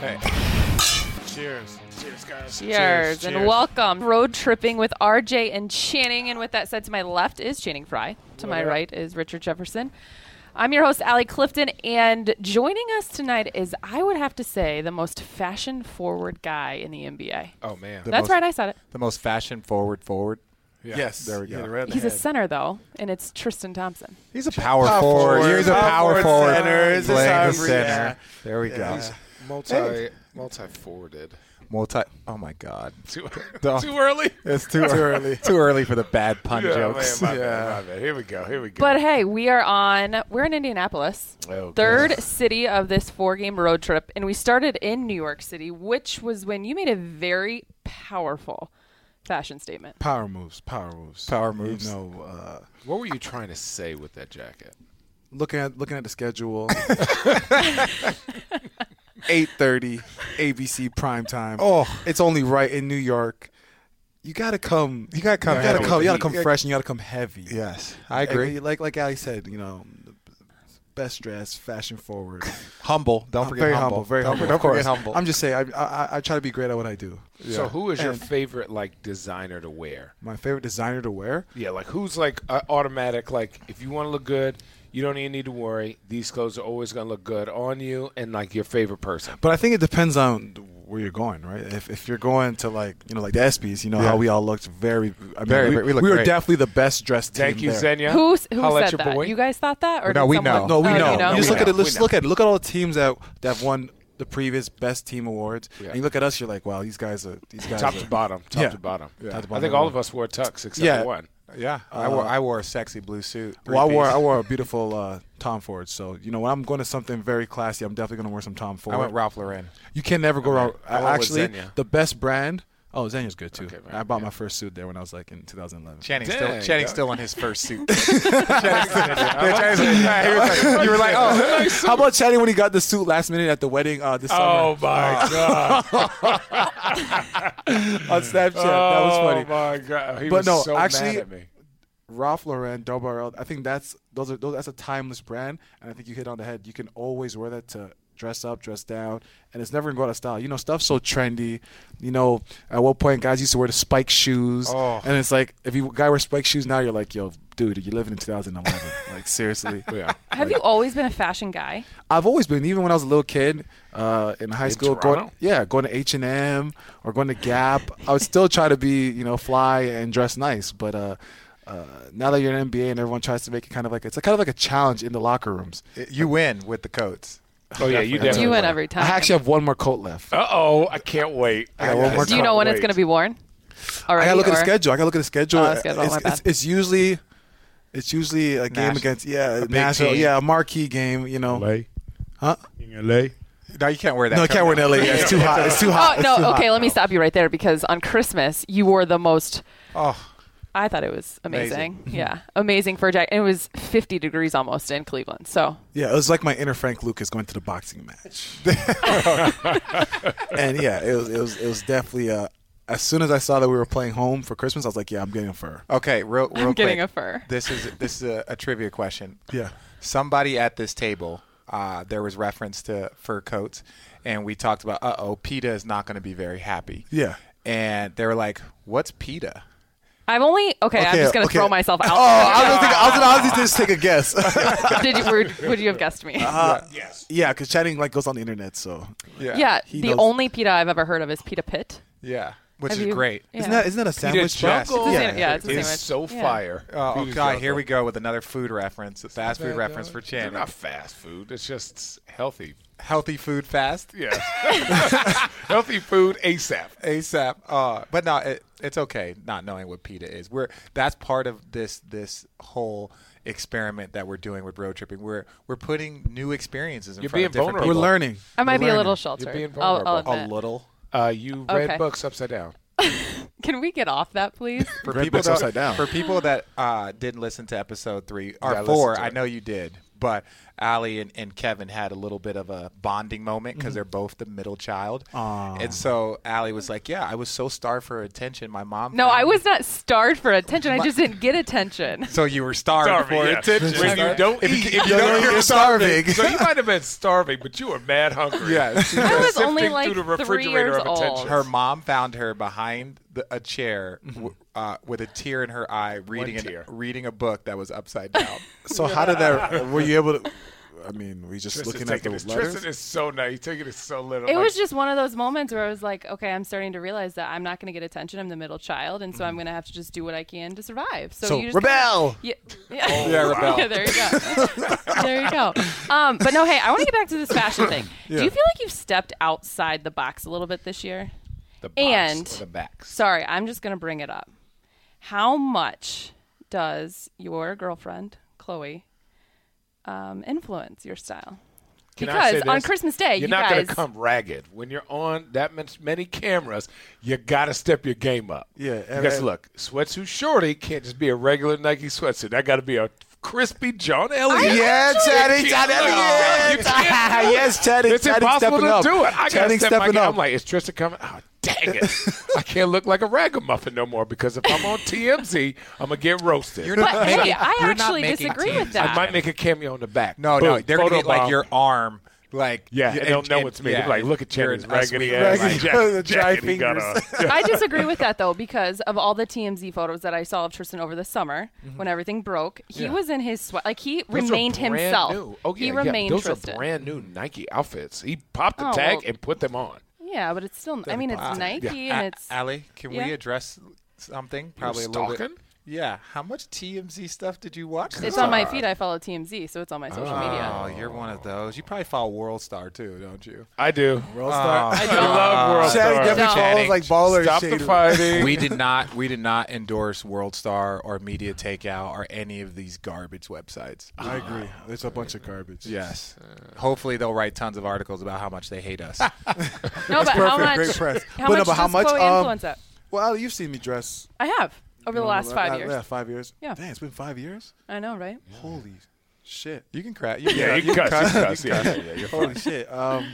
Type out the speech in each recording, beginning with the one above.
Hey. Cheers. Cheers, guys. Cheers, and welcome. Road tripping with RJ and Channing. And with that said, to my left is Channing Frye. To my up? right is Richard Jefferson. I'm your host, Allie Clifton, and joining us tonight is, I would have to say, the most fashion forward guy in the NBA. Oh man. The That's most- right, I said it. The most fashion forward forward. Yeah. Yes, there we go. hit it right the He's a center, though, and it's Tristan Thompson. He's a power, Power forward. forward. He's a Power power forward forward. center. Is this playing the center. Yeah. There we go. he's multi multi forwarded. Multi. Oh my God. Too, too early. It's too, early. too early for the bad pun Yeah, jokes. man, my bad, yeah. my bad. Here we go. Here we go. But hey, we are on, we're in Indianapolis. Oh, third God. city of this four game road trip. And we started in New York City, which was when you made a very powerful fashion statement. Power moves, power moves, Power moves. You know, uh, What were you trying to say with that jacket? looking at looking at the schedule. Eight thirty, ABC prime time. Oh. it's only right in New York. You gotta come. You gotta come You gotta come. You gotta come fresh, and you gotta come heavy. Yes, I agree. Like like, like Allie said, you know, best dressed, fashion forward. humble. Don't I'm forget very humble. Very don't, humble. Don't of course. forget humble. I'm just saying. I, I I try to be great at what I do. So who is your And- favorite like designer to wear? My favorite designer to wear. Yeah, like who's like uh, automatic? Like if you want to look good, you don't even need to worry. These clothes are always gonna look good on you, and like your favorite person. But I think it depends on where you're going, right? If, if you're going to like you know like the ESPYS, you know Yeah. how we all looked very. I mean, Very- we, we look were great. definitely the best dressed team. Thank you, there. Zegna. Who who Holla at said that? boy. You guys thought that, or No, we someone- know. No, we Oh, know. You know? You just We look at it. Let's look at it. Look at all the teams that that have won the previous best team awards, Yeah. and you look at us. You're like, wow, these guys are these guys. top are, to bottom, top Yeah. to bottom. Yeah. Top to bottom. I think all of us wore tux except Yeah. for one. Yeah, I wore I wore a sexy blue suit. Well, I wore. I wore a beautiful uh, Tom Ford. So you know when I'm going to something very classy, I'm definitely going to wear some Tom Ford. I went Ralph Lauren. You can never go wrong. I went with Actually, the best brand. Oh, Zegna's good too. Okay, right, I bought yeah. my first suit there when I was like in 2011. Channing Dang, still Channing still on his first suit. Channing's still- yeah, Channing's like- he was like- you were like, oh, How about Channing when he got the suit last minute at the wedding uh, this Oh summer my god! on Snapchat? that was funny. Oh my god! He But was no, so actually- mad at me. Ralph Lauren, Double I think that's those are those, that's a timeless brand, and I think you hit on the head. You can always wear that to dress up, dress down, and it's never gonna go out of style. You know, stuff's so trendy. You know, at what point guys used to wear the spike shoes, Oh. and it's like if you guy wears spike shoes now, you're like, yo, dude, you're living in 2011. like seriously. Yeah. Have you always been a fashion guy? I've always been, even when I was a little kid, uh, in high In school, going yeah, going to H and M or going to Gap. I would still try to be, you know, fly and dress nice. But uh, uh, now that you're in NBA and everyone tries to make it kind of like it's kind of like a challenge in the locker rooms. you win with the coats. Oh yeah, you Definitely. definitely. You win every time. I actually have one more coat left. Uh oh! I can't wait. I got one more Do you know when it's going to be worn? I gotta look at the schedule. I gotta look at the schedule. Oh, the schedule. It's, it's, it's usually. It's usually a game Nash- against yeah, big national yeah, a marquee game. You know, LA. huh? In LA. No, you can't wear that. No, I can't wear now. in LA. It's too hot. It's too hot. Oh no! too hot. Okay, let me stop you right there because on Christmas you wore the most. Oh, I thought it was amazing. Amazing. Yeah, amazing for a jacket. It was 50 degrees almost in Cleveland. So Yeah, it was like my inner Frank Lucas going to the boxing match. and yeah, it was it was it was definitely uh as soon as I saw that we were playing home for Christmas, I was like, yeah, I'm getting a fur. okay. Real, real I'm getting a fur. This is this is a, a trivia question. Yeah. Somebody at this table, uh, there was reference to fur coats, and we talked about, uh oh, PETA is not going to be very happy. Yeah. And they were like, "What's PETA?" I've only okay. I'm Okay, just gonna okay. throw myself out. Oh, I was, thinking, I was gonna honestly just take a guess. Did you? Would, would you have guessed me? Uh, Yes. yeah, because chatting like goes on the internet, so yeah, he the knows- only pita I've ever heard of is pita pit. Yeah, which Have is you- great. Yeah. isn't that isn't that a sandwich? Yes. Jungle It's a Yeah. sandwich- yeah, it's a is sandwich. so Yeah. fire. Oh, Peter's God, Jungle. here we go with another food reference, a fast food reference for They're Chan. not fast food. It's just healthy. Healthy food fast. Yes. healthy food ASAP. ASAP. Uh, but no, it, it's okay not knowing what PETA is. We're that's part of this this whole experiment that we're doing with road tripping. We're we're putting new experiences in You're front of being different vulnerable. We're learning. I might We're be a little sheltered. being I'll, I'll vulnerable. a little. Uh, you read Okay. books upside down. Can we get off that, please? For Red people books that, upside down. for people that uh, didn't listen to episode three or Yeah, four, listen to I it. know you did. But Allie and, and Kevin had a little bit of a bonding moment because they're both the middle child. Aw. And so Allie was like, "Yeah, I was so starved for attention. My mom." No, I was not starved for attention. I just didn't get attention. So you were starved Starving, for yeah. attention. When you don't if eat, you, if you you don't don't, eat, you're you're starving. So you might have been starving, but you were mad hungry. Yeah. I was only Sifting like through the three refrigerator years of old. attention. her mom found her behind the, a chair w- uh, with a tear in her eye, reading an, reading a book that was upside down. So how did that? Were you able to? I mean, we just Tristan's looking at taking those it- letters. Tristan is so nice. He's taking it so little. It like, was just one of those moments where I was like, okay, I'm starting to realize that I'm not going to get attention. I'm the middle child, and so I'm going to have to just do what I can to survive. So, So you just rebel. Yeah, yeah. Yeah, rebel. Yeah, there you go. there you go. Um, but no, hey, I want to get back to this fashion thing. Do you feel like you've stepped outside the box a little bit this year? the box and- or the backs. Sorry, I'm just going to bring it up. How much does your girlfriend, Khloe, um, influence your style? Can I say because on? Christmas Day, you're you not guys. gonna come ragged when you're on that many cameras. You got to step your game up. Yeah, and- because and- look, sweatsuit shorty can't just be a regular Nike sweatsuit. That got to be a crispy John Elliott. Yeah, Channing, You can't- Channing, no, yeah. you can't. yes, Teddy. It's Channing impossible to up. do it. I got to Channing step my stepping game. up. I'm like, is Tristan coming? Oh, dang it! I can't look like a ragamuffin no more because if I'm on TMZ, I'm gonna get roasted. You're But not hey, I you're actually making disagree teams. with that. I might make a cameo in the back. No, no, they're gonna photo get like your arm, like Yeah, you- and they'll know it's me. They'll like, look at you're Channing's an us raggedy ass. Raggedy- like, jack- the dry got fingers. on. I disagree with that though because of all the TMZ photos that I saw of Tristan over the summer when everything broke. He Mm-hmm. Yeah. was in his sweat, like he Those are remained brand himself. New. Oh, yeah, he yeah. remained Those Tristan. are brand new Nike outfits. He popped the Oh, tag well- and put them on. Yeah, but it's still. I mean, it's Nike Yeah. and A- it's. Allie, can Yeah. we address something? Probably a little bit. stalking? Yeah. How much TMZ stuff did you watch? It's on my feed. I follow TMZ, so it's on my social media. Oh, media. you're one of those. You probably follow World Star too, don't you? I do. World Star. I love World Channing Star. definitely No. follows like baller. Stop shade. the fighting. we did not. We did not endorse World Star or Media Takeout or any of these garbage websites. I agree. It's a bunch of garbage. Yes. Hopefully they'll write tons of articles about how much they hate us. No, but how perfect. much? Great press. How But no, much but how does much, Khloe um, influence that? Well, Allie, you've seen me dress I have over the you know, last five like- years. Yeah, five years. Yeah. Dang, it's been five years. I know, right? Holy shit. you can crack. You Yeah, you can cuss. You can cuss. Yeah, yeah, yeah, you're Holy fine. shit. Um,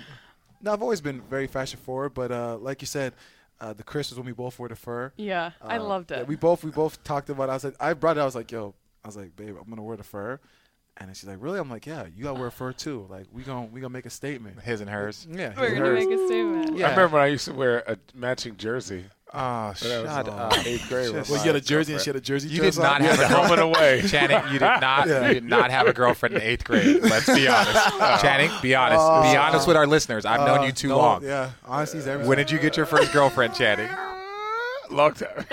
no, I've always been very fashion forward, but uh, like you said, uh, the Chris was when we both wore the fur. Yeah, I Uh, loved yeah, it. we both we both talked about. it. I was like, I brought it. I was like, yo, I was like, babe, I'm gonna wear the fur, and then she's like, really? I'm like, yeah, you gotta wear fur too. Like, we gonna we gonna make a statement. His and hers. Yeah, We're gonna hers. make a statement. Yeah. I remember when I used to wear a matching jersey. Oh, When shut up. uh, eighth grade. Well, you had a jersey and she had a jersey. You did not on? have a home and away. Channing, you did not. Yeah. You did not have a girlfriend in eighth grade. Let's be honest. Channing, be honest. be honest with our listeners. I've known Uh, you too no, long. Yeah, honesty is everything. When did you get your first girlfriend, Channing? Long time.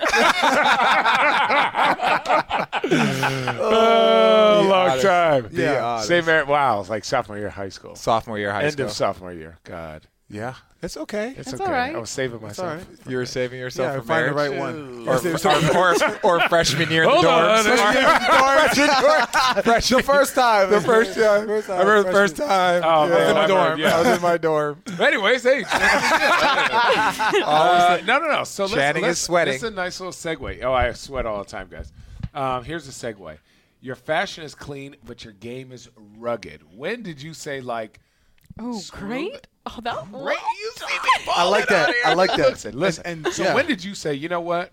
oh, long honest. time. Be honest. Same era. Wow, it was like sophomore year of high school. Sophomore year of high End school. End of sophomore year. God. Yeah, it's okay. It's That's okay. all right. I was saving myself. all right. You were saving yourself Yeah, for find the right one. Or, or, or, or freshman year in Hold the on. dorms. the first time. The first time. First time. I remember the first time. Oh, I was man, in my I dorm. remember, yeah. I was in my dorm. Anyways, hey. uh, no, no, no. So let's, Channing let's, is sweating. This is a nice little segue. Oh, I sweat all the time, guys. Um, here's a segue. Your fashion is clean, but your game is rugged. When did you say like? Oh, Screw great! It. Oh, that Great, you see me I like that. I like that. Listen, listen. And- and- so yeah. when did you say, you know what?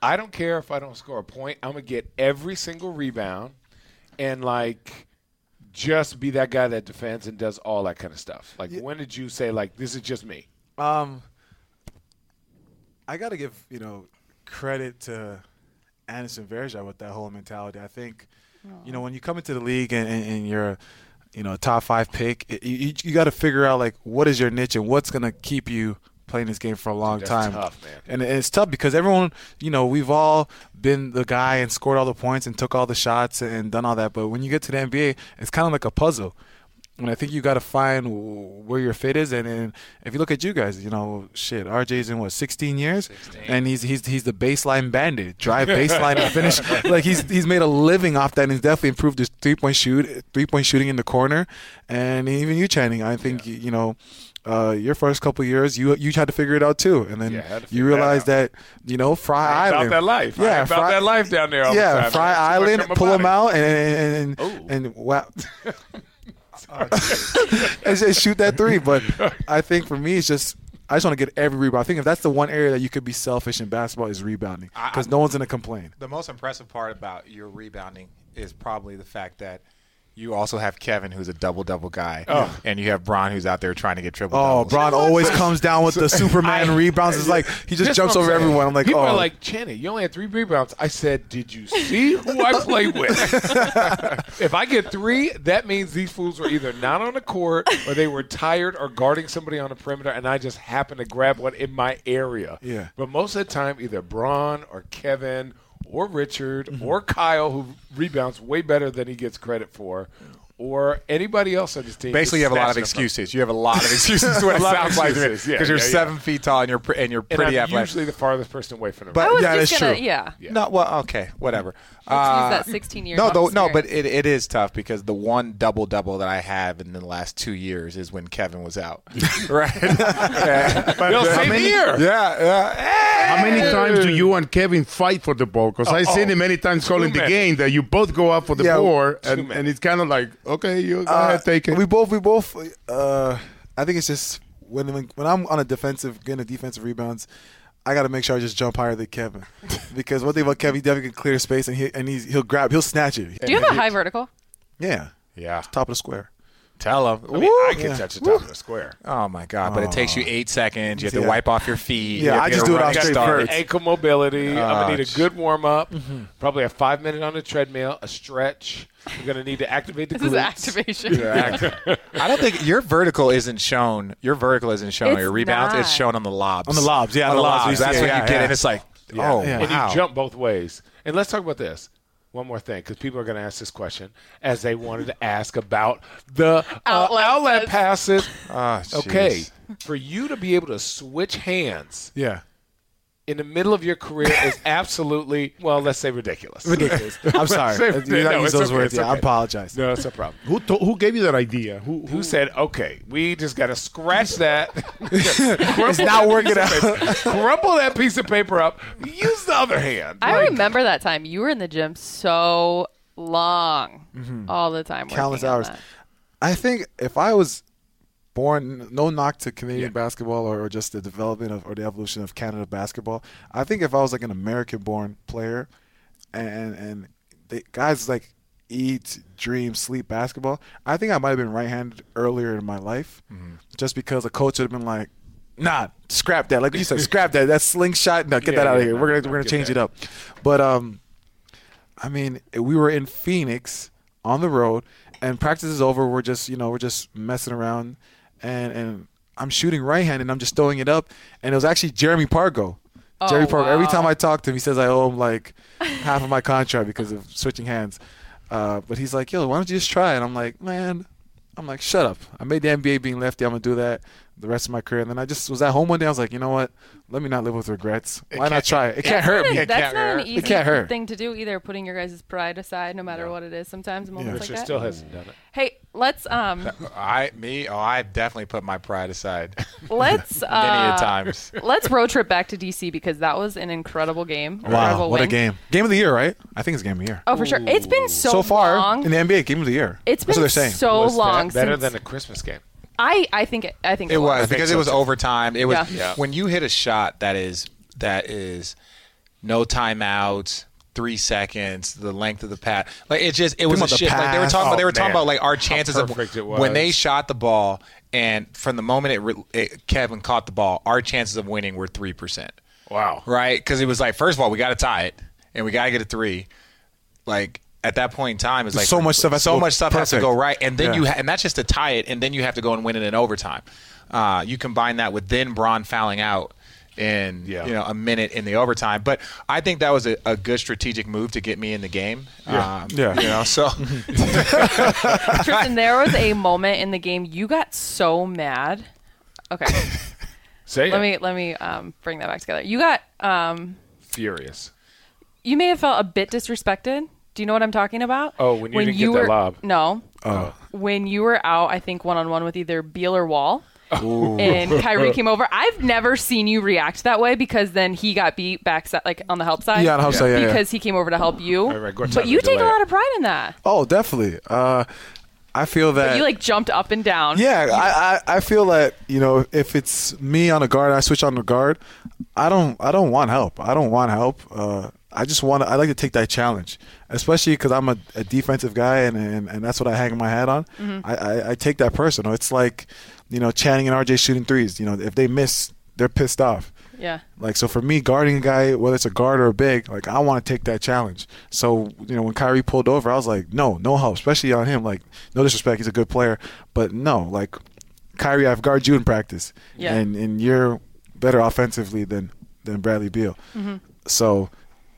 I don't care if I don't score a point. I'm gonna get every single rebound, and like just be that guy that defends and does all that kind of stuff. Like, when did you say like this is just me? Um, I got to give you know credit to Anderson Varejao with that whole mentality. I think you know when you come into the league and, and, and you're you know a top five pick, it, you, you got to figure out like what is your niche and what's gonna keep you playing this game for a long time. tough, man. And it's tough because everyone, you know, we've all been the guy and scored all the points and took all the shots and done all that. But when you get to the NBA, it's kind of like a puzzle. And I think you got to find where your fit is. And, and if you look at you guys, you know, shit, RJ's in what 16 years, and he's he's he's the baseline bandit, drive baseline and finish. Like he's he's made a living off that, and he's definitely improved his three point shoot, three point shooting in the corner. And even you, Channing, I think you know. Uh, your first couple years, you you had to figure it out too, and then Yeah, I had to you realize that that, you know Frye Island, about that life. Yeah, Frye- that life down there yeah, the. Frye Island, pull them out, and and and, and wow, and just shoot that three. But I think for me, it's just I just want to get every rebound. I think if that's the one area that you could be selfish in basketball is rebounding, because no one's gonna complain. The most impressive part about your rebounding is probably the fact that you also have Kevin, who's a double double guy, Oh. and you have Bron, who's out there trying to get triple. Oh, doubles. Bron always comes down with the Superman I- rebounds. It's like he just jumps over saying. everyone. I'm like, people oh, are like, Channing, you only had three rebounds. I said, did you see who I played with? if I get three, that means these fools were either not on the court or they were tired or guarding somebody on the perimeter, and I just happened to grab one in my area. Yeah. But most of the time, either Bron or Kevin or Richard Mm-hmm. or Kyle, who rebounds way better than he gets credit for, or anybody else on this team. Basically, you have a lot of snatching them excuses. You have a lot of excuses. to what it sounds like excuses, yeah, because you're yeah, yeah. seven feet tall and you're pre- and you're And pretty I'm athletic. usually the farthest person away from them. But- Yeah, just that's gonna, true. yeah. No, well, okay, whatever. Uh, that 16 year. no, though, no, but it, it is tough because the one double double that I have in the last two years is when Kevin was out, right? yeah, Well, same many- here. yeah. Yeah. How many times do you and Kevin fight for the ball? Because I've seen it many times calling the game that you both go up for the Yeah, board, and, and it's kind of like, okay, you go Uh, ahead, take it. We both, we both. Uh, I think it's just when, when when I'm on a defensive, getting a defensive rebounds, I got to make sure I just jump higher than Kevin, because one thing about Kevin, he definitely can clear space and he and he's, he'll grab, he'll snatch it. Do you have a high vertical? Yeah, Yeah. top of the square. Tell him. I mean, I can Yeah. touch the top of the square. Oh my god! But it takes you eight seconds. You have to Yeah. wipe off your feet. Yeah, you I just do it off straight start. vert. Ankle mobility. I'm Ah, gonna need a good warm up. Mm-hmm. Probably a five minute on the treadmill, a stretch. I'm gonna need to activate the This is glutes. activation. I don't think your vertical isn't shown. Your vertical isn't shown It's your rebounds. It's shown on the lobs. On the lobs, yeah, on the the lobs, lobs. That's see when it, you get yeah. it. It's like, Yeah. oh Yeah. And wow. you jump both ways. And let's talk about this. One more thing, because people are going to ask this question, as they wanted to ask about the uh, Outlet outlet passes. Oh, okay, for you to be able to switch hands Yeah, in the middle of your career is absolutely, well, let's say ridiculous. ridiculous. I'm sorry, Say- you not no, use it's those okay, words. it's Yeah, I apologize. No, it's a problem. who to, who gave you that idea? Who, Who said, okay, we just got to scratch that. It's not working out. crumple that piece of paper up. Use the other hand. I Like, remember that time. You were in the gym so long, mm-hmm. all the time. Countless hours. that. I think if I was born, no knock to Canadian Yeah. basketball or, or just the development of or the evolution of Canada basketball. I think if I was like an American-born player, and and the guys like eat, dream, sleep basketball, I think I might have been right-handed earlier in my life, Mm-hmm. just because a coach would have been like. Nah, scrap that. Like you said, scrap that. That slingshot. No, get Yeah, that out of yeah, here. no, we're gonna no, we're gonna change that. it up. But um, I mean, we were in Phoenix on the road, and practice is over. We're just, you know, we're just messing around, and and I'm shooting right hand, and I'm just throwing it up, and it was actually Jeremy Pargo. Oh, Jeremy Pargo. Every time. I talk to him, he says I owe him like half of my contract because of switching hands. Uh, but he's like, yo, why don't you just try? And I'm like, man, I'm like, shut up. I made the NBA being lefty. I'm gonna do that the rest of my career. And then I just was at home one day. I was like, you know what? Let me not live with regrets. Why not try it? It can't hurt me. That's can't not an easy It can't hurt. thing to do either. Putting your guys' pride aside, no matter what it is. Sometimes in moments Richard like that. still hasn't done it. Hey, let's um, I me oh I definitely put my pride aside let's many uh, a times. let's road trip back to DC because that was an incredible game. Wow, Incredible what a game! Game of the year, right? I think it's game of the year. Oh, for sure. It's been so, so far long. in the NBA, game of the year. It's That's been what they're saying. so Was that long better since than a Christmas game. I I think it, I think It was think because it was overtime. It was Yeah. Yeah. when you hit a shot that is that is no timeouts, three seconds, the length of the pass. Like it just it was a about the shit. Like they were pass. talking about they Oh, were talking man. about like our How chances of perfect it when they shot the ball and from the moment it, re- it Kevin caught the ball, our chances of winning were three percent. Wow. Right? Because it was like first of all we got to tie it and we got to get a three. Like at that point in time, it's like So much stuff has to so go much stuff has to go right, and then Yeah. you ha- and that's just to tie it, and then you have to go and win it in overtime. Uh, you combine that with then Bron fouling out, in Yeah. you know a minute in the overtime. But I think that was a, a good strategic move to get me in the game. Um, Yeah. you know. So Tristan, there was a moment in the game you got so mad. Okay, Say let it. me let me um, bring that back together. You got um, Furious. you may have felt a bit disrespected. Do you know what I'm talking about? Oh, when you didn't get that were lob. no, Oh. when you were out, I think one on one with either Beal or Wall. and Kyrie came over. I've never seen you react that way because then he got beat back si- like on the help side. Yeah, on the help side, yeah, yeah. because he came over to help you. Right, right, but you to take a lot of pride in that. Oh, definitely. Uh, I feel that You like jumped up and down. Yeah, I, I I feel that you know if it's me on a guard, I switch on the guard. I don't I don't want help. I don't want help. Uh, I just want to. I like to take that challenge, especially because I'm a, a defensive guy, and, and and that's what I hang my hat on. Mm-hmm. I, I I take that personal. It's like you know Channing and RJ shooting threes. You know if they miss, they're pissed off. Yeah. Like so for me, guarding a guy, whether it's a guard or a big, like I want to take that challenge. So you know when Kyrie pulled over, I was like, no, no help, especially on him. Like no disrespect, he's a good player, but no, like Kyrie, I've guarded you in practice, Yeah. and and you're better offensively than than Bradley Beal. Mm-hmm. So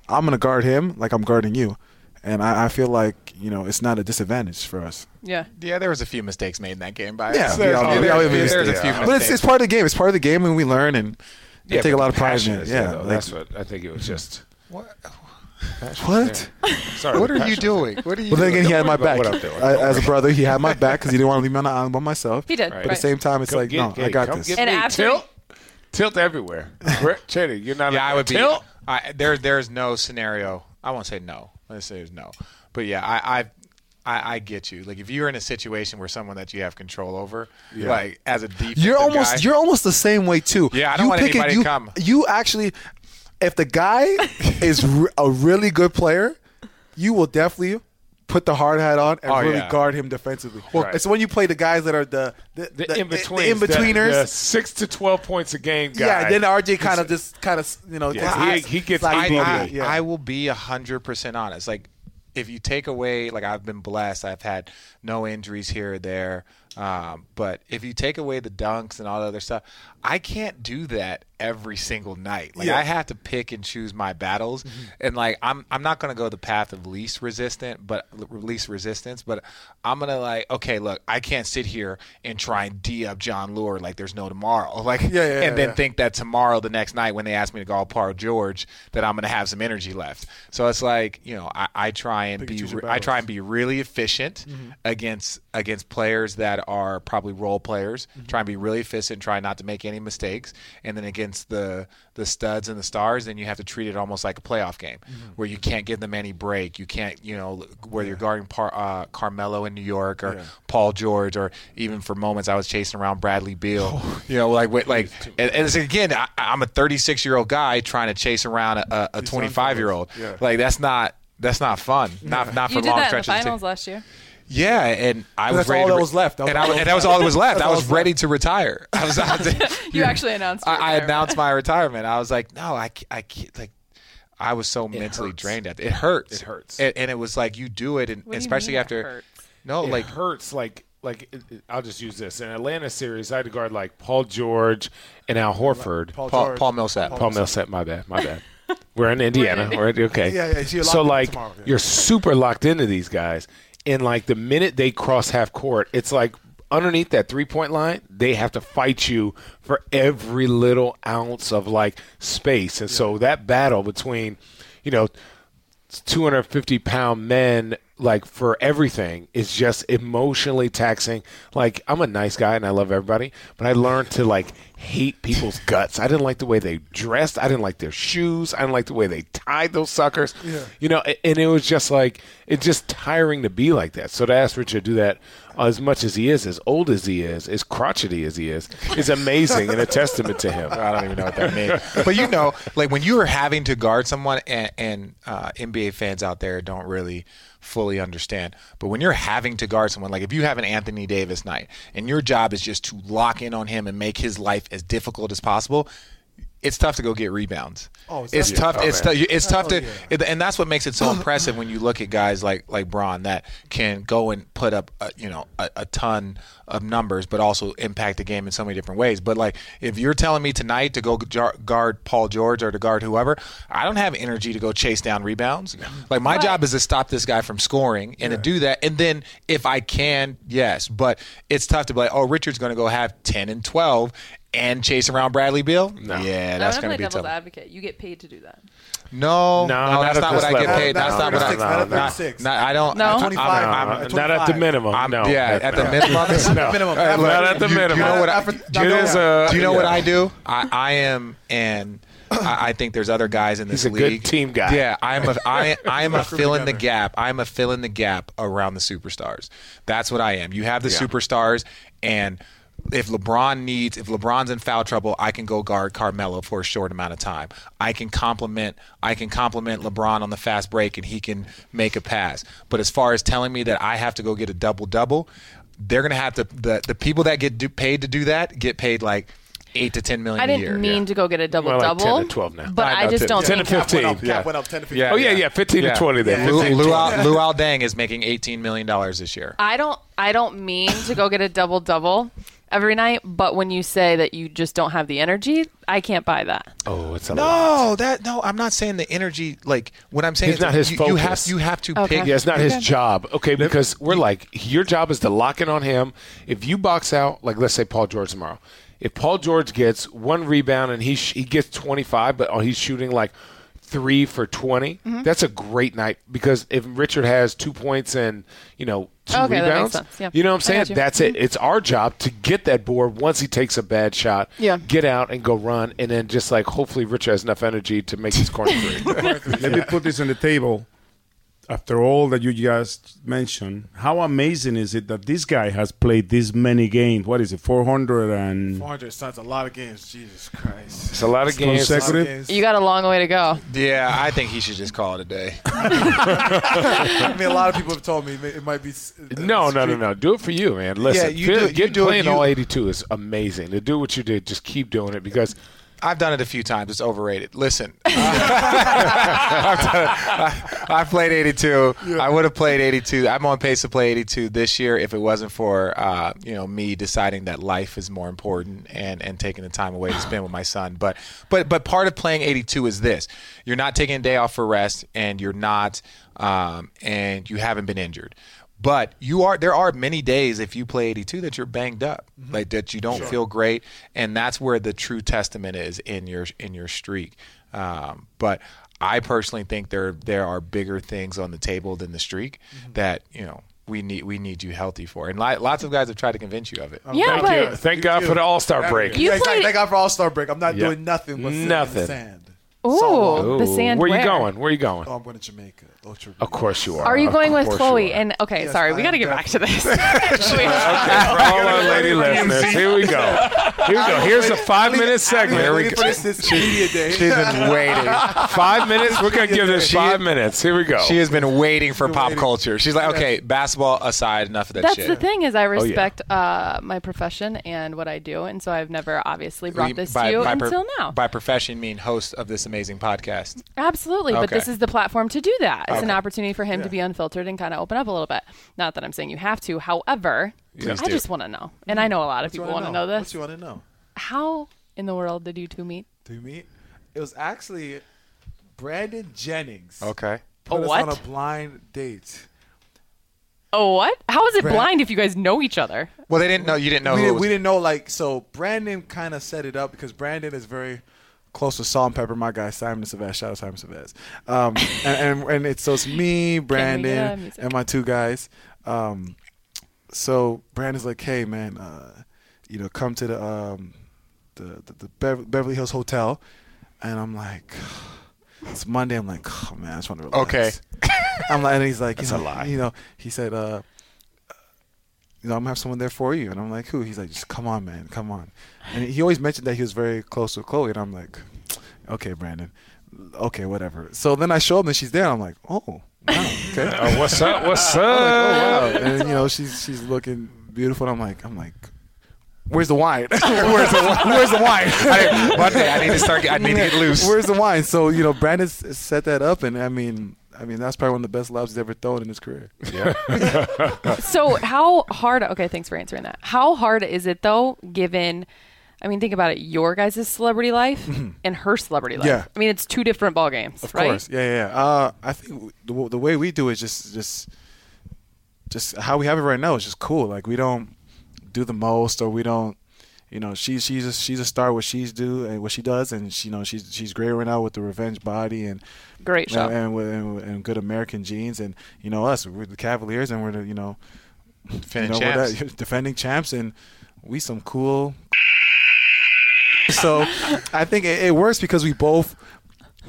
I'm gonna guard him like I'm guarding you, and I, I feel like you know it's not a disadvantage for us. Yeah. yeah, there was a few mistakes made in that game by Yeah, us. we There's, all- we there- all there's a few mistakes. But it's, it's part of the game. It's part of the game, and we learn and Yeah, take a lot of pride in it. is there, Yeah, though. like- that's what I think it was just. what? Sorry, what are you doing? What are you Well, then again, he had my back. what I'm doing. I- As a brother, he had my back because he didn't want to leave me on the island by myself. He did. Right. But at the same time, it's Come like, get- no, hey, I got this. And after- tilt, tilt everywhere. Brett, Cheney, you're not. Yeah, a, I would be. tilt. I, there, there's no scenario. I won't say no. Let's say there's no. But yeah, I, I, I, I get you. Like if you're in a situation where someone that you have control over, like as a defensive You're almost guy, you're almost the same way too. Yeah, I don't you want pick it- anybody to you, come. You actually, if the guy is a really good player, you will definitely put the hard hat on and Oh, really yeah. guard him defensively. Well, Right. it's when you play the guys that are the the, The, in between, the in betweeners. six to twelve points a game guy. yeah, then RJ kind of just kind of you know Yeah, he- he gets slide ADD. I, Yeah. I will be hundred percent honest. Like if you take away, like I've been blessed, I've had no injuries here or there. Um, but if you take away the dunks and all the other stuff, I can't do that every single night. Like Yeah. I have to pick and choose my battles, and like I'm I'm not gonna go the path of least resistant, but least resistance. But I'm gonna like okay, look, I can't sit here and try and d up Jon Leuer like there's no tomorrow. Like Yeah, yeah, and then think that tomorrow, the next night, when they ask me to go Paul George, that I'm going to have some energy left. So it's like you know, I, I try and Pick be your I try and be really efficient against against players that are probably role players. Try and be really efficient. Try not to make any mistakes. And then against the the studs and the stars, then you have to treat it almost like a playoff game, where you can't give them any break. You can't you know where you're guarding Par, uh, Carmelo in New York or Paul George or even for moments I was chasing around Bradley Beal. you know, like wait, like and, and it's, again, I, I'm a 36 year old guy trying to chase around a, a 25 year old. Yeah. Like that's not that's not fun. Not not for You did long that in the stretches. of finals time. last year. Yeah, and I was That's ready all to that was left. That was and, I, all was- that and that was all that was left. I was that was ready to retire. I was. I was You actually announced. your I, I announced my retirement. I was like, no, I, I can't. Like, I was so mentally hurts. drained at it. It hurts. It hurts. And, and it was like you do it, and What do you especially mean it after. hurts? No, it like hurts like like it, it- I'll just use this in Atlanta series. I had to guard like Paul George and Al Horford. Paul Paul, George. Paul Millsap. Paul Millsap, my bad, my bad. We're in Indiana. We're in- okay. Yeah, yeah, so you're so like tomorrow, yeah. you're super locked into these guys, and like the minute they cross half court, it's like underneath that three point line, they have to fight you for every little ounce of like space, and so that battle between, you know, 250 pound men like for everything is just emotionally taxing. Like i'm a nice guy and i love everybody but i learned to like hate people's guts. I didn't like the way they dressed. I didn't like their shoes. I didn't like the way they tied those suckers. Yeah. you know and it was just like it's just tiring to be like that. So to ask richard to do that as much as he is as old as he is as crotchety as he is is amazing and a testament to him. I don't even know what that means. but you know, like when you are having to guard someone, and, and uh, NBA fans out there don't really fully understand. But when you're having to guard someone, like if you have an Anthony Davis night, and your job is just to lock in on him and make his life as difficult as possible. It's tough to go get rebounds. Oh, it's it's definitely- tough. it's man. tough. It's tough Hell to, oh, yeah. and that's what makes it so impressive when you look at guys like like Bron that can go and put up, a, you know, a, a ton of numbers, but also impact the game in so many different ways. But like, if you're telling me tonight to go jar- guard Paul George or to guard whoever, I don't have energy to go chase down rebounds. Like my job is to stop this guy from scoring and to do that, and then if I can, yes. But it's tough to be like, oh, Richard's going to go have ten and twelve. And chase around Bradley Beal? No. Yeah, that's gonna going to play be devil's tough. advocate. You get paid to do that. No, No, no, not that's at not this what I get level. paid. That's Not not what I. 36, not at not- 36. not- I don't. No? I'm- 25. I'm- at not at the 25. minimum. I'm- no, yeah, at the minimum. no. minimum. Not at the You- you minimum. know what I- After- It is, uh, Do you know what yeah. I do? I, I am and. I I think there's other guys in this He's a good league. team guy. Yeah, I'm a I, I am a fill in the gap. I'm a fill in the gap around the superstars. That's what I am. You have the Yeah. superstars, and if LeBron needs, if LeBron's in foul trouble, I can go guard Carmelo for a short amount of time. I can compliment, I can compliment LeBron on the fast break, and he can make a pass. But as far as telling me that I have to go get a double double, they're gonna have to. The the people that get do, paid to do that get paid like eight to ten million I a didn't year. mean to go get a double More like double. 10 to 12 now. But I I, just 10 don't 10 to fifteen. Cap went up, yeah. cap went up 10 to 15. Oh yeah, yeah, fifteen Yeah. to twenty. Then Yeah. 15 to Lou, 20. Luol Deng is making eighteen million dollars this year. I don't. I don't mean to go get a double double every night. But when you say that you just don't have the energy, I can't buy that. Oh, it's a lot. No, that no. I'm not saying the energy. Like what I'm saying It's is not his you, you have focus. you have to Okay. pick. Yeah, it's not his job. Okay, because we're like, your job is to lock in on him. If you box out, like let's say Paul George tomorrow, if Paul George gets one rebound and he sh- he gets 25, but oh, he's shooting like three for 20, Mm-hmm. that's a great night because if Richard has two points and you know two Okay, that makes rebounds, sense. Yeah. you know what I'm saying? got you. Mm-hmm. That's it. It's our job to get that board once he takes a bad shot. Yeah. get out and go run, and then just like hopefully Richard has enough energy to make his corner three. Let me put this on the table. After all that you just mentioned, how amazing is it that this guy has played this many games? What is it, 400 and 400 sounds a lot of games. Jesus Christ. It's a lot of games. consecutive? You got a long way to go. Yeah, I think he should just call it a day. I mean, a lot of people have told me it might be. s- uh, No, no, no, no. Do it for you, man. Listen, you feel- do it- you get do it, playing you- all 82 is amazing. To do what you did, just keep doing it because I've done it a few times. It's overrated. Listen, I've. I, have played 82. I would have played 82. I'm on pace to play 82 this year if it wasn't for uh, you know me deciding that life is more important and and taking the time away to spend with my son. But but but part of playing 82 is this: you're not taking a day off for rest, and you're not um, and you haven't been injured. But you are there are many days if you play 82 that you're banged up, like that you don't feel great, and that's where the true testament is in your in your streak. Um, but I personally think there there are bigger things on the table than the streak that you know we need we need you healthy for, and li- lots of guys have tried to convince you of it. yeah, thank but you. Thank God for the All Star break. You yeah, played- Thank God for All Star break. I'm not Yeah. doing nothing but sitting Nothing. In the sand. ooh, So, the sand. Where you going? Where are you going? Oh, I'm going to Jamaica. Ultra. Of course you are. Are you going with Khloe? And okay, Yes, sorry, I we got to get back to this. Okay, for all our lady listeners, here we go. Here we go. Here's a five minute segment. Here Here we we go. This, this media day. She's been waiting. Five minutes. We're gonna give this five minutes. Here we go. She has been waiting for pop culture. She's like, okay, basketball aside, enough of that That's shit. the thing is I Oh, yeah. respect uh, my profession and what I do, and so I've never obviously brought We- this by- to you by pro- until now. By profession, mean host of this amazing podcast. Absolutely, but this is the platform to do that. It's an opportunity for him to be unfiltered and kind of open up a little bit. Not that I'm saying you have to. However, Please I do. just want to know, and I know a lot of What people wanna want to know What this. you want to know? How in the world did you two meet? Do you meet? It was actually Brandon Jennings. Okay. Put A us what? on a blind date. Oh, what? How is it Brand- blind if you guys know each other? Well, they didn't know. You didn't know we, who didn't, was. we didn't know like so. Brandon kind of set it up because Brandon is very close to Salt and Pepper. My guy Simon Savaz. Shout out Simon Savaz. Um, and, and and it's so it's me, Brandon, and my two guys. Um, so Brandon's like, hey man, uh, you know, come to the um, the the, the Bev- Beverly Hills Hotel, and I'm like. It's Monday. I'm like, oh man, I just want to relax. Okay. I'm like, and he's like, That's you a know, lie. You know, he said, uh, you know, I'm gonna have someone there for you. And I'm like, who? He's like, just come on, man, come on. And he always mentioned that he was very close with Khloe, and I'm like, okay, Brandon, okay, whatever. So then I show up and she's there. And I'm like, oh, wow, okay. Oh, what's up? What's I'm like, oh up? wow, and you know, she's she's looking beautiful. And I'm like, I'm like, Where's the wine? Where's the wine? Where's the wine? I, one day I need to start. I need to get loose. Where's the wine? So you know, Brandon set that up, and I mean, I mean that's probably one of the best lobs he's ever thrown in his career. Yeah. So how hard? Okay, thanks for answering that. How hard is it though, given? I mean, think about it. Your guys' celebrity life and her celebrity life. Yeah. I mean, it's two different ball games, Of right? course, yeah, yeah. yeah. Uh, I think the, the way we do is just, just, just how we have it right now is just cool. Like we don't do the most, or we don't, you know, she's she's a, she's a star. What she's do and what she does, and she, you know, she's she's great right now with the Revenge Body and Great show. and, and, and, and good American jeans, and you know us, we're the Cavaliers, and we're the you know, Defending you know, we're champs. that- defending champs, and we some cool. so I think it, it works because we both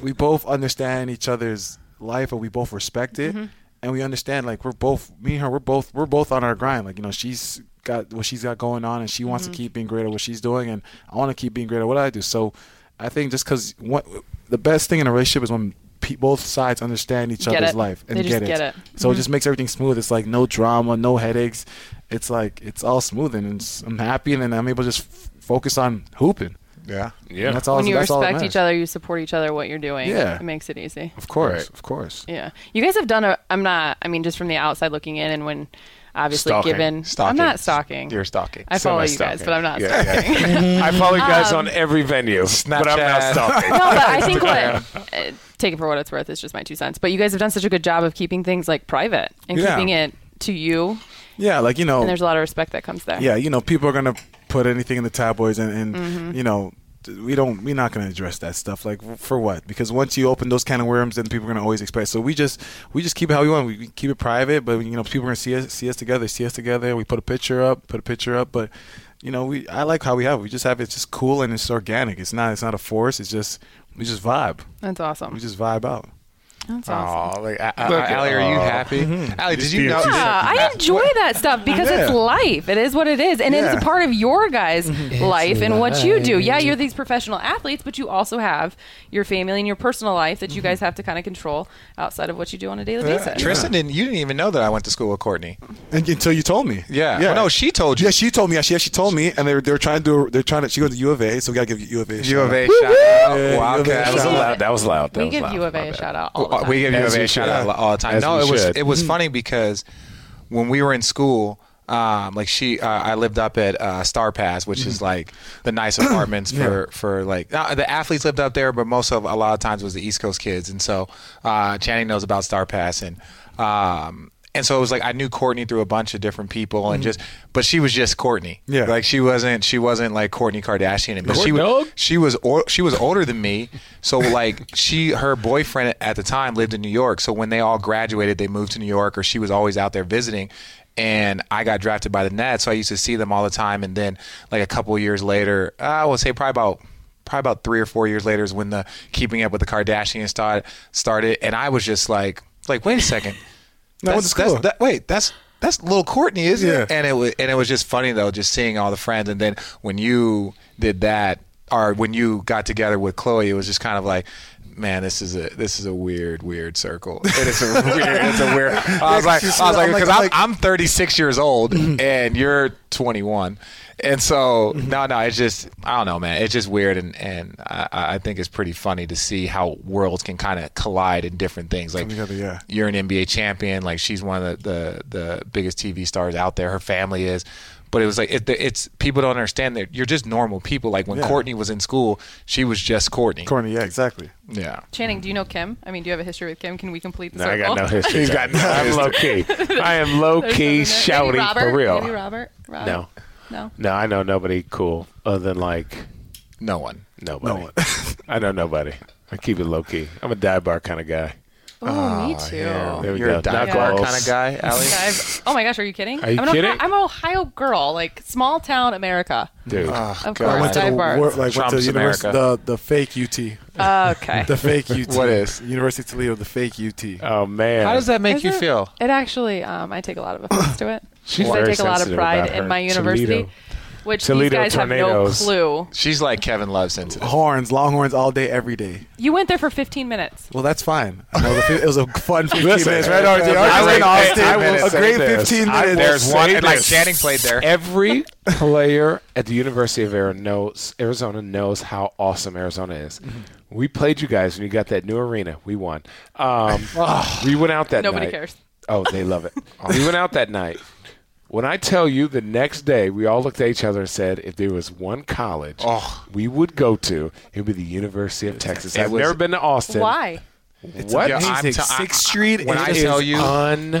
we both understand each other's life, and we both respect it, mm-hmm. and we understand like we're both me and her, we're both we're both on our grind. Like you know, she's got what she's got going on, and she wants to keep being great at what she's doing, and I want to keep being great at what I do. So I think just because the best thing in a relationship is when pe- both sides understand each Get other's it. life and They just get, it. get it. So it Mhm. just makes everything smooth. It's like no drama, no headaches. It's like it's all smooth, and it's, I'm happy, and then I'm able to just f- focus on hooping. Yeah. Yeah. And that's all. when you that's all respect each other, you support each other. What you're doing, Yeah. it makes it easy. Of course, Right. of course. Yeah, you guys have done a. I'm not. I mean, just from the outside looking in, and when obviously Stalking. given, Stalking. I'm not stalking. You're stalking. I follow you guys, but I'm not Yeah, yeah. stalking. I follow you guys Um, on every venue, Snapchat. but I'm not stalking. no, but I think what uh, take it for what it's worth. It's just my two cents. But you guys have done such a good job of keeping things like private and Yeah. keeping it to you, Yeah, like you know, and there's a lot of respect that comes there. yeah, you know, people are gonna put anything in the tabloids, and, and Mm-hmm. you know, th- we don't, we're not gonna address that stuff. Like for what? Because once you open those kind of worms, then people are gonna always expect. So we just, we just keep it how we want. We keep it private, but you know, people are gonna see us, see us together, see us together. We put a picture up, put a picture up, but. You know, we I like how we have. it. We just have it just cool and it's organic. It's not it's not a force. It's just we just vibe. That's awesome. We just vibe out. That's awesome. Oh, like, uh, uh, Look at- Allie, are you Aw. happy? Allie, did you Yeah, know? Yeah, I enjoy that stuff because it's life. It is what it is, and Yeah. it's a part of your guys' life and what you do. Yeah, you're these professional athletes, but you also have your family and your personal life that you guys have to kind of control outside of what you do on a daily basis. Tristan didn't. You didn't even know that I went to school with Kourtney. And, until you told me. Yeah. Yeah. Well, no, she told you. Yeah, she told me. Yeah, she actually told me, and they were they were trying to do. They're trying to. She goes to U of A, so we gotta give U of A. A U shout of. A shout out. Yeah, Wildcat. That was loud. That was loud. That We was give loud. U of A a shout out all the Uh, time. We give you a we shout out all the time. As no, it was should. it was funny because when we were in school, um, like she, uh, I lived up at uh, Star Pass, which is like the nice apartments for for like uh, the athletes lived up there, but most of a lot of times was the East Coast kids, and so uh, Channing knows about Star Pass and. Um, and so it was like I knew Kourtney through a bunch of different people, and mm-hmm. just, but she was just Kourtney. Yeah. like she wasn't, she wasn't like Kourtney Kardashian, but she was, she was or, she was older than me. So like she her boyfriend at the time lived in new york. So when they all graduated they moved to new york or she was always out there visiting. And i got drafted by the nets so i used to see them all the time. And then like a couple of years later uh, i would say probably about probably about three or four years later is when the keeping up with the kardashians start, started. And i was just like like wait a second No, that's, to school. that's- that, wait that's that's little Kourtney, isn't it? And it was and it was just funny though, just seeing all the friends. And then when you did that, or when you got together with Khloe, it was just kind of like, man, this is a this is a weird, weird circle. It is a weird, it's a weird. I was like, I was like, I'm like- because I'm I'm, 36 years old mm-hmm. and you're 21. And so mm-hmm. no, no, it's just I don't know, man. It's just weird, and and I, I think it's pretty funny to see how worlds can kind of collide in different things. Like together, yeah. you're an NBA champion. Like she's one of the, the, the biggest TV stars out there. Her family is. But it was like it, it's people don't understand that you're just normal people. Like when Yeah. Kourtney was in school, she was just Kourtney. Kourtney, yeah, exactly. Yeah. Channing, do you know Kim? I mean, do you have a history with Kim? Can we complete the No, I circle? got no history. He's got no I'm low key. I am low key shouting for real. Maybe Robert? Robert? No, No. no, I know nobody cool other than like No one. nobody. No one. I know nobody. I keep it low key. I'm a dive bar kind of guy. Oh, me too. There we You're go. a dive bar Knuckles. kind of guy, Allie. I've- oh my gosh, are you kidding? Are you I'm an kidding? Ohio, I'm an Ohio girl, like small town America. dude. Of God. course, I went to the dive bars. wor- like went to Trump's university, America. the the fake UT, okay. the fake UT. What is? University of Toledo? The fake UT. oh man, How does that make Is you it- feel? it actually, um, I take a lot of offense to it. She's Because I very take a lot of sensitive pride about in my university. Toledo. Which Toledo these guys Tornadoes. have no clue. She's like Kevin Love's into this. Horns, Longhorns all day, every day. You went there for 15 minutes. Well, that's fine. I know the fi- it was a fun 15 Listen, minutes, right, I RJ? will- RJ in Austin, I will a say great this. 15 I minutes. will There's one, say and like this. Channing played there. Every player at the University of Arizona knows, Arizona knows how awesome Arizona is. Mm-hmm. We played you guys when you got that new arena. We won. Um, we went out that night. Nobody night. cares. Oh, they love it. we went out that night. When I tell you the next day, we all looked at each other and said, if there was one college Oh. we would go to, it would be the University of Texas. It I've was- never been to Austin. Why? What? Yeah, I'm amazing. Sixth Street When I is tell you,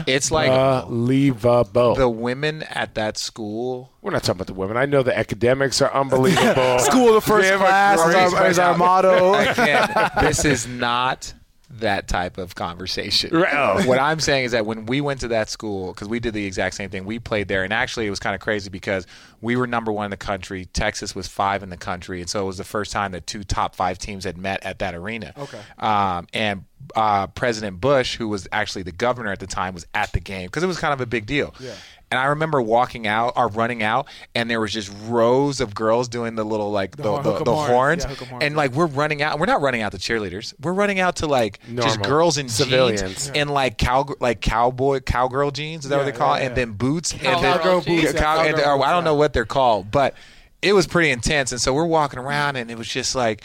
it's like unbelievable. the women at that school. We're not talking about the women. I know the academics are unbelievable. School of the first We class is our, is our motto. Again, this is not that type of conversation. Right. Oh. What I'm saying is that when we went to that school, because we did the exact same thing, we played there, and actually it was kind of crazy because we were number one in the country. Texas was five in the country, and so it was the first time that two top five teams had met at that arena. Okay. Um, and uh, President Bush, who was actually the governor at the time, was at the game because it was kind of a big deal. Yeah. And I remember walking out or running out, and there was just rows of girls doing the little like the, hor- the, the horns. horns, Yeah, horns. and like we're running out. We're not running out to cheerleaders. We're running out to like just girls in civilians. jeans and like cow like cowboy cowgirl jeans. Is that what they call yeah, it? And yeah. then boots and then Cowgirl boots, yeah, cow- and- or I don't know what they're called, but it was pretty intense. And so we're walking around, and it was just like.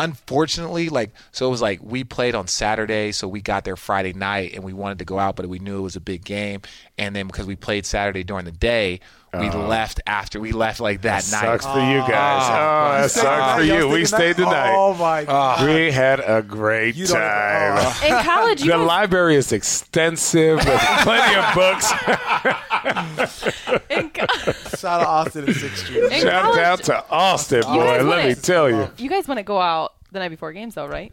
Unfortunately, like so, it was like we played on Saturday, so we got there Friday night, and we wanted to go out, but we knew it was a big game. And then because we played Saturday during the day, we oh. left after we left like that night. Sucks for you oh. guys. Oh, oh that sucks for Y'all you. We stayed stayed the night. Oh my ah. god! We had a great You don't- time. oh. In college, you the guys, library is extensive with plenty of books. in, co- Shout out to Austin and Sixth Street. in Shout college, out to Austin, boy. Let me tell you. you guys want to go out the night before games, though, right?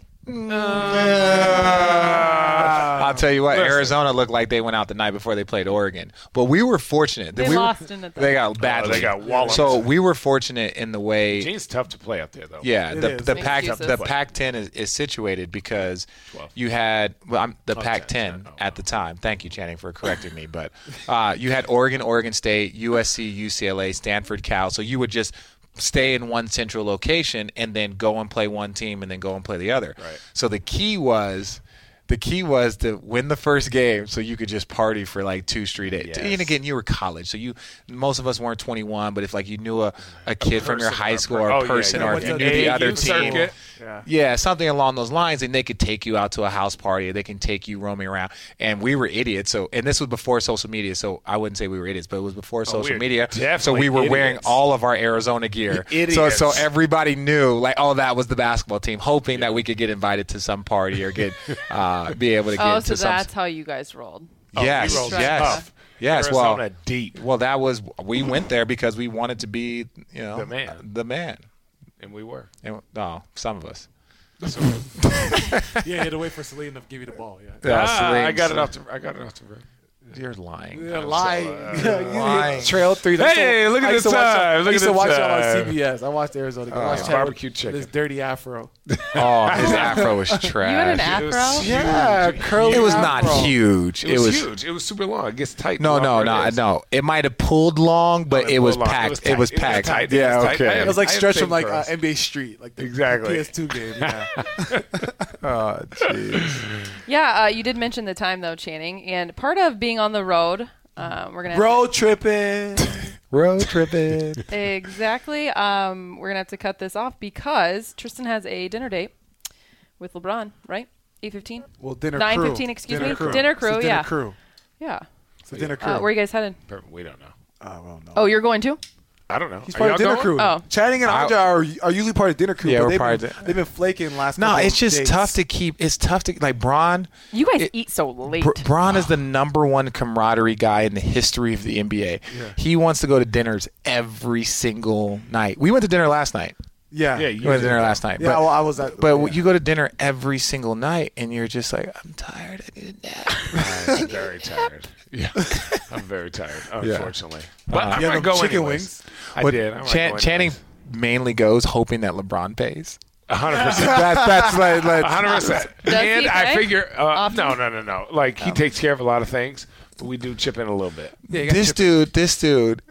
I'll tell you what, Arizona looked like they went out the night before they played Oregon, but we were fortunate. They we lost were, in the- They got badly. they got walloped. So we were fortunate in the way. Gene's tough to play out there, though. Yeah, It the is. the Makes Pac excuses. the Pac-10 is, is situated because 12. you had well, I'm the 10, Pac-10 10. Oh, at the time. Thank you, Channing, for correcting me. But uh, you had Oregon, Oregon State, USC, UCLA, Stanford, Cal. So you would just stay in one central location and then go and play one team and then go and play the other. Right. So the key was. The key was to win the first game, so you could just party for like two straight days. Yes. And again, you were college, so you most of us weren't 21. But if like you knew a, a kid from your high or a school per- or oh, a person, yeah, or if you knew the the other team. Yeah. yeah, something along those lines, and they could take you out to a house party. They can take you roaming around. And we were idiots. So, and this was before social media. So I wouldn't say we were idiots, but it was before social were media. So we were wearing all of our Arizona gear. So, so everybody knew, like, oh, that was the basketball team, hoping that we could get invited to some party or get uh, be able to get Oh, into so some. that's how you guys rolled. yes, we rolled yes, tough. yes. Arizona Well, deep, well, that was we went there because we wanted to be, you know, The man. the man. and we were. And, no, some of us. Yeah, you had to wait for Salim to give you the ball. Yeah. Yeah, Ah, Salim- I got it off the. I got it off the rim. You're lying. Yeah, lying. uh, you lying. hit trail three. Hey, look at I used the to watch y'all- time. I used at to the watch y'all on. CBS. I watched Arizona. I Oh, watched yeah. Barbecue with chicken. This dirty afro. Oh, his afro was trash. You had an afro? Yeah, huge. curly It was not huge. It was, huge. It was super long. It gets tight. No, no, no, it is. no. It might have pulled long, but it it was long. Packed. It was packed. tight. It Yeah, was tight. Okay. It was like I have stretch from like uh. NBA Street, like the Exactly. PS2 game. Yeah. Oh, jeez. Yeah, uh, you did mention the time though, Channing, and part of being on the road, um, we're gonna have Road tripping. Road tripping. exactly. Um, we're gonna have to cut this off because Tristan has a dinner date with LeBron, right? Eight fifteen. Well, dinner Nine crew. fifteen, excuse dinner me. Crew. Dinner It's crew, dinner yeah. crew. Yeah. It's a dinner crew. Uh, where are you guys headed? We don't know. oh, well, no. Oh, you're going too? I don't know. He's part of dinner going? crew. Oh. Channing and I- Andre are, are usually part of dinner crew. Yeah, but we're they've part been, of the- They've been flaking last. Night. No, it's just dates. tough to keep. It's tough to like Bron. You guys It- eat so late. Br- Bron is the number one camaraderie guy in the history of the NBA. Yeah. He wants to go to dinners every single night. We went to dinner last night. Yeah, Yeah, you went to dinner last night. Yeah, but, well, I was at. but yeah. you go to dinner every single night, and you're just like, I'm tired. I need a nap. I'm very tired. Yeah, I'm very tired. Unfortunately, but I You had might go chicken anyways. wings? I But did. I might Chan- go Channing anyways. mainly goes hoping that LeBron pays. Hundred percent. That's that's like, like hundred percent. Does And he I figure, uh, no, no, no, no. Like he takes care of a lot of things, we do chip in a little bit. Yeah, this chip- dude, this dude,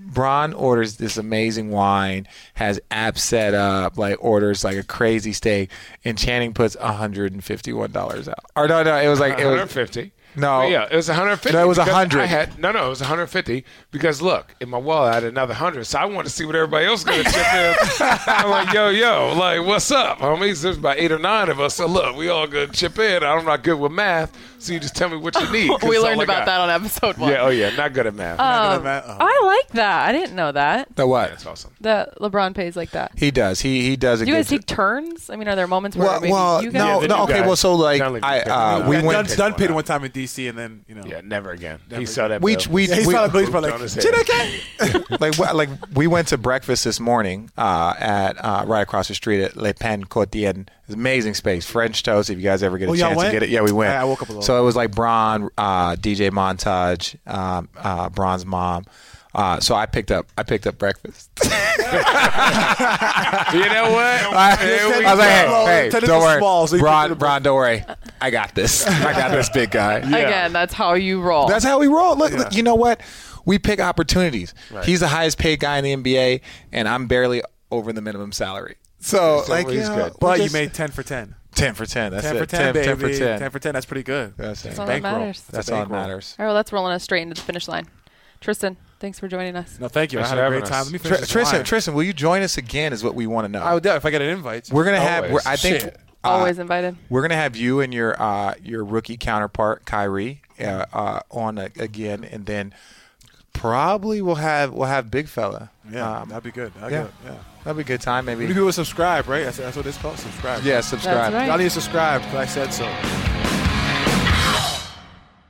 Bron orders this amazing wine, has app set up, like orders like a crazy steak, and Channing puts hundred and fifty one dollars out. Or no, no, it was like it was 150. No. But yeah, it was 150. No, it was 100. I had no, no, it was 150 because look, in my wallet I had another 100, so I wanted to see what everybody else going to chip in. I'm like, yo, yo, like, what's up, homies? There's about eight or nine of us, so look, we all going to chip in. I'm not good with math, so you just tell me what you need. we learned about got. that on episode one. Yeah, oh yeah, not good at math. Um, Matt, oh. I like that. I didn't know that. the what? That's awesome. That LeBron pays like that. He does. He he does a Do you guys take turns? I mean, are there moments where well, maybe well, you guys? no, the no. Okay, guy. well, so like I, uh, we Yeah, went. Dunn, one paid one time in DC, and then you know. Yeah, never again. He saw that. We bill. we Yeah, he we, saw the bill, he's probably on like, his head. "Shit, okay." like like we went to breakfast this morning uh, at uh, right across the street at Le Pain Quotidien. It's amazing space, French toast. If you guys ever get a Oh, chance to get it, yeah, we went. I- I woke up a little So it was like Bron, uh, DJ Montage, um, uh, Bron's mom. Uh, so I picked up I picked up breakfast. You know what? I, I was like, hey, hey, don't worry, small, so you Bron, picked it up. Bron, don't worry, I got this. I got this big guy. Again, that's how you roll. That's how we roll. Look, look, you know what? We pick opportunities. He's the highest paid guy in the NBA, and I'm barely over the minimum salary. So, So like, he's you know, good. we But you made ten for ten. ten for ten. That's 10 for 10, 10, baby. 10 for ten. 10 for 10. That's pretty good. That's. That's all that Bankroll. matters. That's a all that matters. All right, well, let's rolling us straight into the finish line. Tristan, thanks for joining us. No, thank you. Thanks I had a great time. us. Let me Tr- Tristan, wine. Tristan, will you join us again? Is what we want to know. I would do if I get an invite. we're gonna have. We're, I think. Shit. uh, Always invited. We're gonna have you and your uh, your rookie counterpart Kyrie uh, uh, on a, again, and then probably we'll have we'll have big fella. yeah, Um, that'd be good. That'd yeah. Good. yeah. that'd be a good time. Maybe Maybe. people subscribe, right? That's, that's what it's called. Subscribe. Yeah, subscribe. Right. Y'all need to subscribe because I said so.